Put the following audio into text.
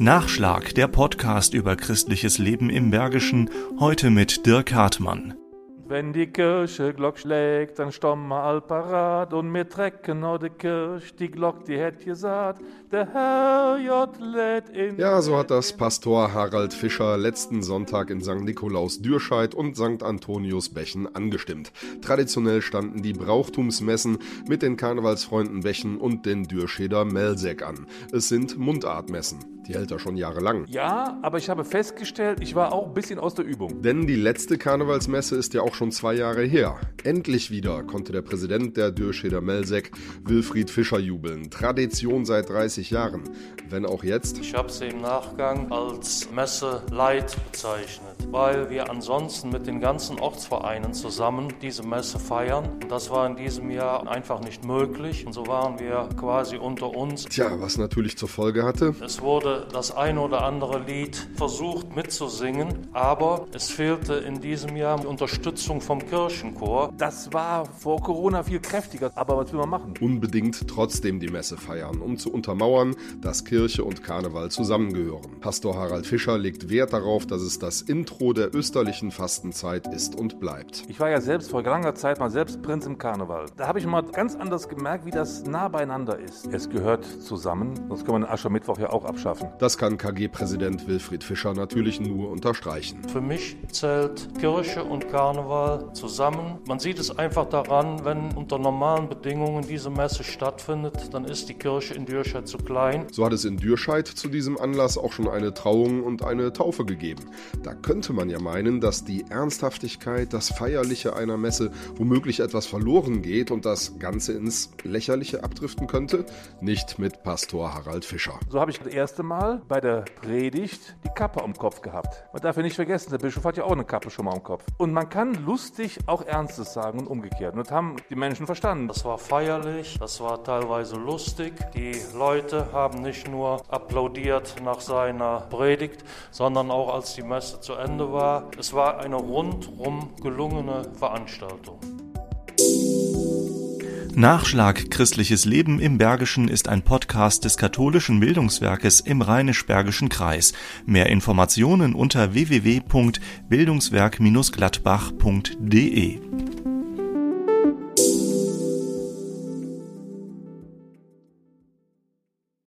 Nachschlag, der Podcast über christliches Leben im Bergischen, heute mit Dirk Hartmann. Wenn die Kirche Glock schlägt, dann stommen wir all parat und mir trecken auch die Kirche, die Glock, die hätt gesagt, der Herr J. lädt in. Ja, so hat das Pastor Harald Fischer letzten Sonntag in St. Nikolaus Dürscheid und St. Antonius Bechen angestimmt. Traditionell standen die Brauchtumsmessen mit den Karnevalsfreunden Bechen und den Dürscheder Melseck an. Es sind Mundartmessen. Die hält er schon jahrelang. Ja, aber ich habe festgestellt, ich war auch ein bisschen aus der Übung. Denn die letzte Karnevalsmesse ist ja auch schon zwei Jahre her. Endlich wieder konnte der Präsident der Dürscheder Melseck, Wilfried Fischer, jubeln. Tradition seit 30 Jahren. Wenn auch jetzt. Ich habe sie im Nachgang als Messe Leid bezeichnet, weil wir ansonsten mit den ganzen Ortsvereinen zusammen diese Messe feiern. Das war in diesem Jahr einfach nicht möglich. Und so waren wir quasi unter uns. Tja, was natürlich zur Folge hatte. Es wurde das eine oder andere Lied versucht mitzusingen, aber es fehlte in diesem Jahr die Unterstützung vom Kirchenchor. Das war vor Corona viel kräftiger, aber was will man machen? Unbedingt trotzdem die Messe feiern, um zu untermauern, dass Kirche und Karneval zusammengehören. Pastor Harald Fischer legt Wert darauf, dass es das Intro der österlichen Fastenzeit ist und bleibt. Ich war ja selbst vor langer Zeit mal selbst Prinz im Karneval. Da habe ich mal ganz anders gemerkt, wie das nah beieinander ist. Es gehört zusammen, sonst können wir den Aschermittwoch ja auch abschaffen. Das kann KG-Präsident Wilfried Fischer natürlich nur unterstreichen. Für mich zählt Kirche und Karneval zusammen. Man sieht es einfach daran, wenn unter normalen Bedingungen diese Messe stattfindet, dann ist die Kirche in Dürscheid zu klein. So hat es in Dürscheid zu diesem Anlass auch schon eine Trauung und eine Taufe gegeben. Da könnte man ja meinen, dass die Ernsthaftigkeit, das Feierliche einer Messe womöglich etwas verloren geht und das Ganze ins Lächerliche abdriften könnte. Nicht mit Pastor Harald Fischer. So habe ich das erste Mal bei der Predigt die Kappe am Kopf gehabt. Man darf ja nicht vergessen, der Bischof hat ja auch eine Kappe schon mal am Kopf. Und man kann lustig auch Ernstes sagen und umgekehrt. Und das haben die Menschen verstanden. Das war feierlich, das war teilweise lustig. Die Leute haben nicht nur applaudiert nach seiner Predigt, sondern auch als die Messe zu Ende war. Es war eine rundum gelungene Veranstaltung. Nachschlag Christliches Leben im Bergischen ist ein Podcast des katholischen Bildungswerkes im Rheinisch-Bergischen Kreis. Mehr Informationen unter www.bildungswerk-gladbach.de